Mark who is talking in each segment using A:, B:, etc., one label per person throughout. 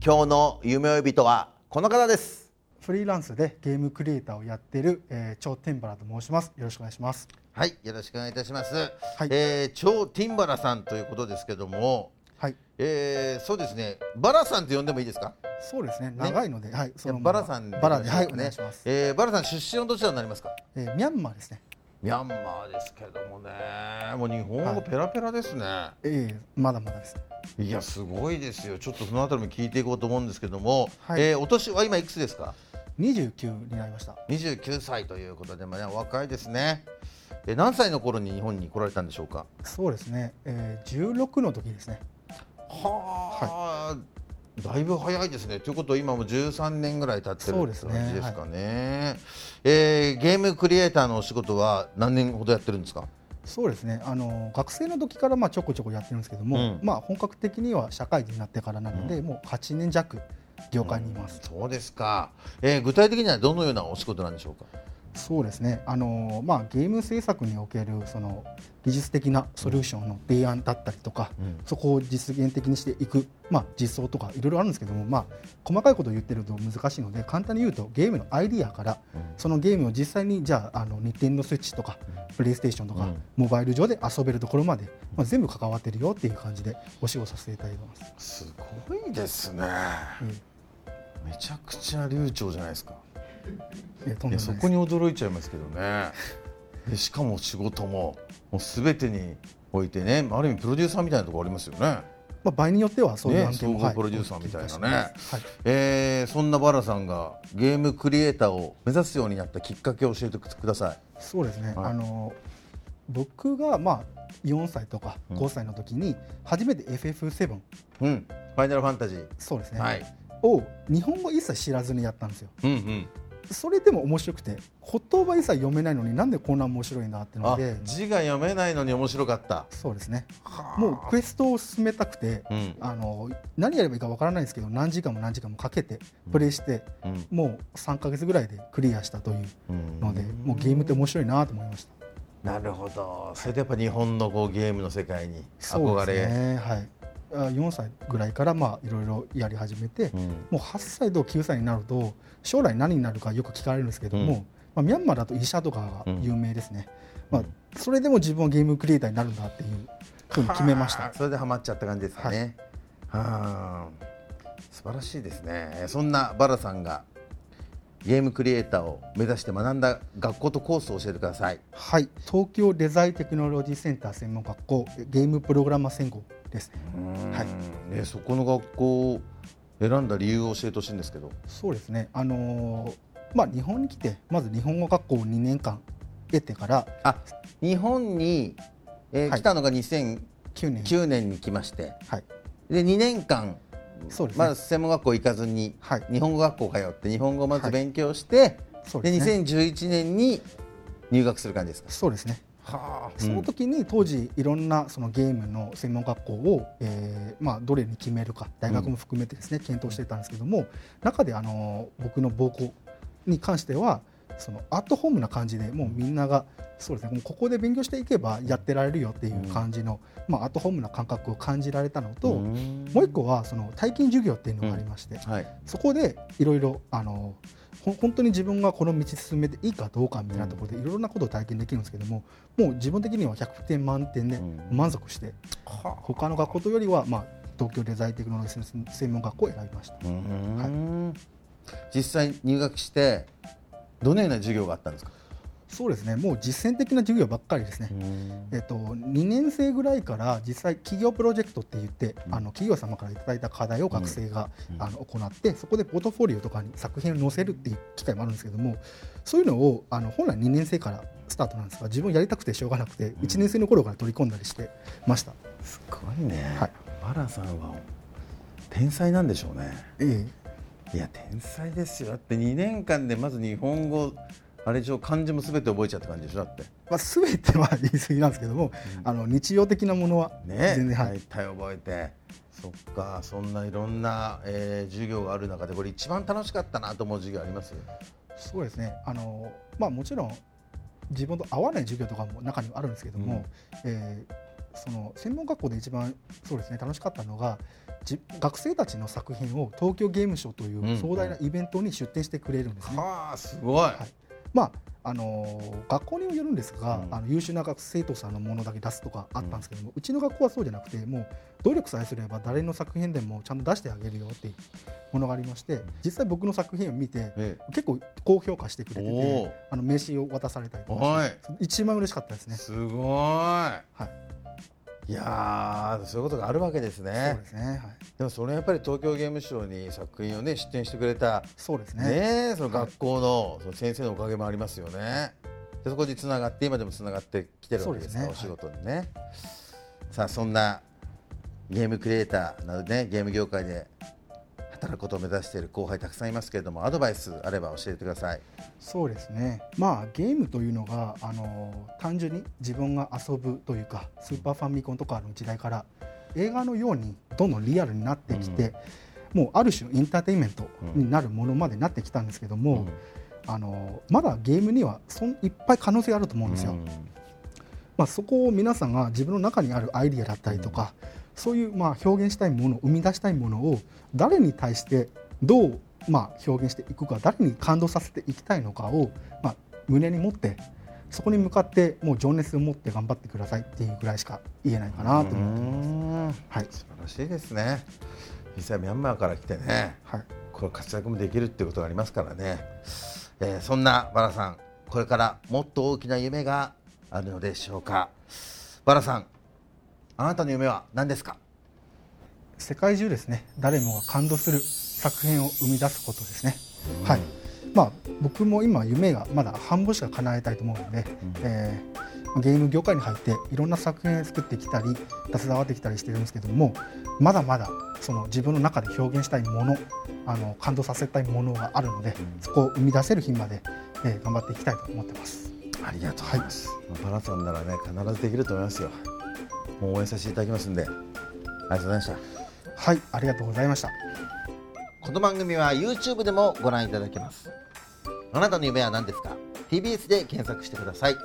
A: 今日の夢追い人はこの方です。
B: フリーランスでゲームクリエイターをやってる、えー、超テンバラと申します。よろしくお願いします。
A: はいよろしくお願いいたします、
B: はい。
A: えー超ティンバラさんということですけども、
B: はい、
A: えーそうですね。バラさんと呼んでもいいですか？
B: そうですね。長いので、はい、その
A: バラさんで
B: バラで、はい、お願いします。
A: えーバラさん出身はどちらになりますか？
B: えーミャンマーですね。
A: ミャンマーですけどもねもう日本語ペラペラですね、
B: ええまだまだです。
A: いやすごいですよ。ちょっとそのあたりも聞いていこうと思うんですけども、
B: はい。
A: えーお年は今いくつですか
B: ？29になりました。
A: 29歳ということで、まあね、お若いですね。えー何歳の頃に日本に来られたんでしょうか？
B: そうですね。えー、16の時ですね。
A: はあ、だいぶ早いですね。ということは今も13年ぐらい経ってるって感じですかね。えーゲームクリエイターのお仕事は何年ほどやってるんですか？
B: そうですね。あの学生の時からまあちょこちょこやってるんですけども、
A: うん。
B: まあ本格的には社会人になってからなので、もう8年弱業界にいます。
A: そうですか、えー具体的にはどのようなお仕事なんでしょうか？
B: そうですね、あのまあ、ゲーム制作におけるその技術的なソリューションの提案だったりとか、
A: うん。
B: そこを実現的にしていく、まあ、実装とかいろいろあるんですけども、まあ、細かいことを言ってると難しいので簡単に言うとゲームのアイディアから、そのゲームを実際にじゃああのニッテンドスイッチとか、プレイステーションとか、
A: うん。
B: モバイル上で遊べるところまで、まあ、全部関わってるよっていう感じでお仕事させていただいてます。
A: すごいですね。
B: うん。
A: めちゃくちゃ流暢じゃないですか
B: えーとん
A: いやそ
B: でもないです。
A: こに驚いちゃいますけどね。でしかも仕事ももう全てにおいてねある意味プロデューサーみたいなところありますよね。
B: まあ、場合によってはそういう
A: ね
B: 案件も、
A: 総合プロデューサーみたいなね。
B: はい。
A: えーそんなバラさんがゲームクリエイターを目指すようになったきっかけを教えてください。
B: そうですね、
A: はい。
B: あの僕がまあ4歳とか
A: うん。
B: 5歳の時に初めて FF7、
A: うん。ファイナルファンタジー。
B: そうですね、
A: はい。
B: を日本語一切知らずにやったんですよ。
A: うんうん
B: それでも面白くて言葉一切読めないのになんでこんな面白いんだっての
A: あ
B: で
A: 字が読めないのに面白かった。
B: そうですね。もうクエストを進めたくて、
A: うん。
B: あの何やればいいかわからないんですけど何時間も何時間もかけてプレイして、
A: うん。
B: もう3か月ぐらいでクリアしたという
A: うん。
B: ので、もうゲームって面白いなと思いました。
A: なるほど。それでやっぱ日本のこうゲームの世界に
B: そう
A: 憧れ
B: ですね。はい。あ4歳ぐらいからまあいろいろやり始めて、
A: うん。
B: もう8歳と9歳になると将来何になるかよく聞かれるんですけども、
A: うん。
B: まあ、ミャンマーだと医者とかが有名ですね、まあ、それでも自分はゲームクリエイターになるんだっていうふうに決めました。
A: はあそれでハマっちゃった感じですかね。はあ、素晴らしいですね。そんなバラさんがゲームクリエイターを目指して学んだ学校とコースを教えてください。
B: はい。東京デザインテクノロジーセンター専門学校ゲームプログラマー専攻ですね。はい。
A: ね、そこの学校を選んだ理由を教えてほしいんですけど。
B: そうですね。あのーまあ日本に来てまず日本語学校を2年間得てから
A: あ、日本に、えー
B: はい。
A: 来たのが2009
B: 9年
A: 年に来まして、
B: はい。
A: で2年間。
B: そうですね。
A: まだ専門学校行かずに、
B: はい。
A: 日本語学校通って日本語をまず
B: はい。
A: 勉強して、で
B: そうですね。
A: 2011年に入学する感じですか？
B: そうですね
A: はあ。
B: その時に当時いろんなそのゲームの専門学校を、えーまあ、どれに決めるか大学も含めてですね、検討していたんですけども中であの僕の母校に関してはそのアットホームな感じでもうみんながそうですねもうここで勉強していけばやってられるよっていう感じの、まあ、アットホームな感覚を感じられたのと、
A: うん。
B: もう一個はその体験授業っていうのがありまして、
A: はい。
B: そこでいろいろあのほ本当に自分がこの道進めていいかどうかみたいなところでいろいろなことを体験できるんですけどももう自分的には100点満点で
A: うん。
B: 満足して他の学校とよりはまあ東京デザインテクノロジー専門学校を選びました。
A: うーん。実際入学してどのような授業があったんですか？
B: そうですね。もう実践的な授業ばっかりですね、えっと、2年生ぐらいから実際企業プロジェクトって言って、あの企業様からいただいた課題を学生が、あの行ってそこでポートフォリオとかに作品を載せるっていう機会もあるんですけどもそういうのをあの本来2年生からスタートなんですが自分やりたくてしょうがなくて1年生の頃から取り込んだりしてました、
A: すごいね、
B: はい。
A: バラさんは天才なんでしょうね。
B: ええ。
A: いや天才ですよ。だって2年間でまず日本語あれでしょ漢字も全て覚えちゃった感じでしょだって。
B: まあ、全ては言い過ぎなんですけども、あの日常的なものは
A: ね
B: 全然、はい
A: 大体覚えて。そっかそんないろんな、えー授業がある中でこれ一番楽しかったなと思う授業あります？
B: そうですね。あの、まあ、もちろん自分と合わない授業とかも中にはあるんですけども、えーその専門学校で一番そうですね楽しかったのがじ学生たちの作品を東京ゲームショウとい
A: うん
B: う壮大なイベントに出展してくれるんですね。
A: はあすごい、
B: はいまああのー学校にもよるんですが、
A: うん。
B: あの優秀な学生徒さんのものだけ出すとかあったんですけども、うちの学校はそうじゃなくてもう努力さえすれば誰の作品でもちゃんと出してあげるよっていうものがありまして実際僕の作品を見て
A: え
B: 結構高評価してくれててあの名刺を渡されたりとか一番嬉しかったですね。
A: すごい、
B: はい
A: いやーそういうことがあるわけです
B: そう
A: ね
B: ですね。はい。
A: でもそれやっぱり東京ゲームショウに作品をね出展してくれた
B: そうですね。
A: ねえその学校のその先生のおかげもありますよね。でそこにつながって今でもつながってきてるわけですから
B: そうですね
A: お仕事にね。さあそんなゲームクリエイターなどねゲーム業界で働くことを目指している後輩たくさんいますけれどもアドバイスあれば教えてください。
B: そうですね。まあゲームというのがあの単純に自分が遊ぶというかスーパーファミコンとかの時代から映画のようにどんどんリアルになってきて、もうある種エンターテインメントになるものまでなってきたんですけども、あのまだゲームにはそんいっぱい可能性があると思うんですよ。まあ、そこを皆さんが自分の中にあるアイディアだったりとか、そういうまあ表現したいもの生み出したいものを誰に対してどうまあ表現していくか誰に感動させていきたいのかをまあ胸に持ってそこに向かってもう情熱を持って頑張ってくださいっていうぐらいしか言えないかなと思ってます。はい
A: 素晴らしいですね。実際ミャンマーから来てね、
B: はい
A: これ活躍もできるっていうことがありますからね、えーそんなバラさんこれからもっと大きな夢があるのでしょうか。バラさんあなたの夢は何ですか？
B: 世界中ですね。誰もが感動する作品を生み出すことですね、はい。まあ僕も今夢がまだ半分しか叶えたいと思うので、えーゲーム業界に入っていろんな作品を作ってきたり携わってきたりしてるんですけどもまだまだその自分の中で表現したいものあの感動させたいものがあるので、そこを生み出せる日まで、えー頑張っていきたいと思ってます
A: ありがとうございます、まあバラさんならね必ずできると思いますよ。もう応援させていただきますんで。ありがとうございました。
B: はいありがとうございました。
A: この番組は YouTube でもご覧いただけます。あなたの夢は何ですか？TBS で検索してください。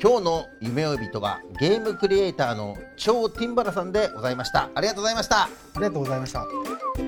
A: 今日の夢追い人はゲームクリエイターの超ティンバラさんでございました。ありがとうございました。
B: ありがとうございました